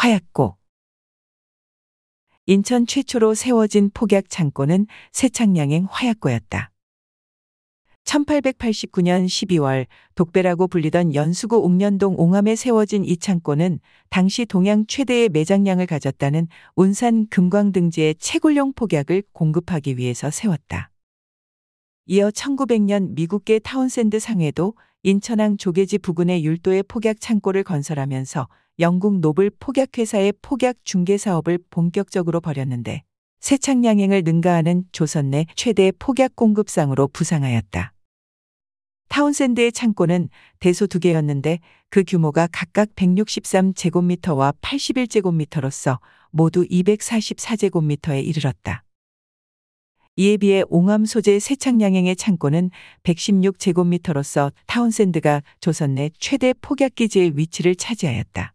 화약고. 인천 최초로 세워진 폭약 창고는 세창양행 화약고였다. 1889년 12월 독배라고 불리던 연수구 옥련동 옹암에 세워진 이 창고는 당시 동양 최대의 매장량을 가졌다는 운산 금광 등지의 채굴용 폭약을 공급하기 위해서 세웠다. 이어 1900년 미국계 타운샌드 상회도 인천항 조계지 부근의 율도의 폭약 창고를 건설하면서 영국 노블 폭약회사의 폭약 중개 사업을 본격적으로 벌였는데 세창양행을 능가하는 조선 내 최대 폭약 공급상으로 부상하였다. 타운샌드의 창고는 대소 두 개였는데 그 규모가 각각 163제곱미터와 81제곱미터로서 모두 244제곱미터에 이르렀다. 이에 비해 옹암 소재 세창양행의 창고는 116제곱미터로서 타운샌드가 조선 내 최대 폭약기지의 위치를 차지하였다.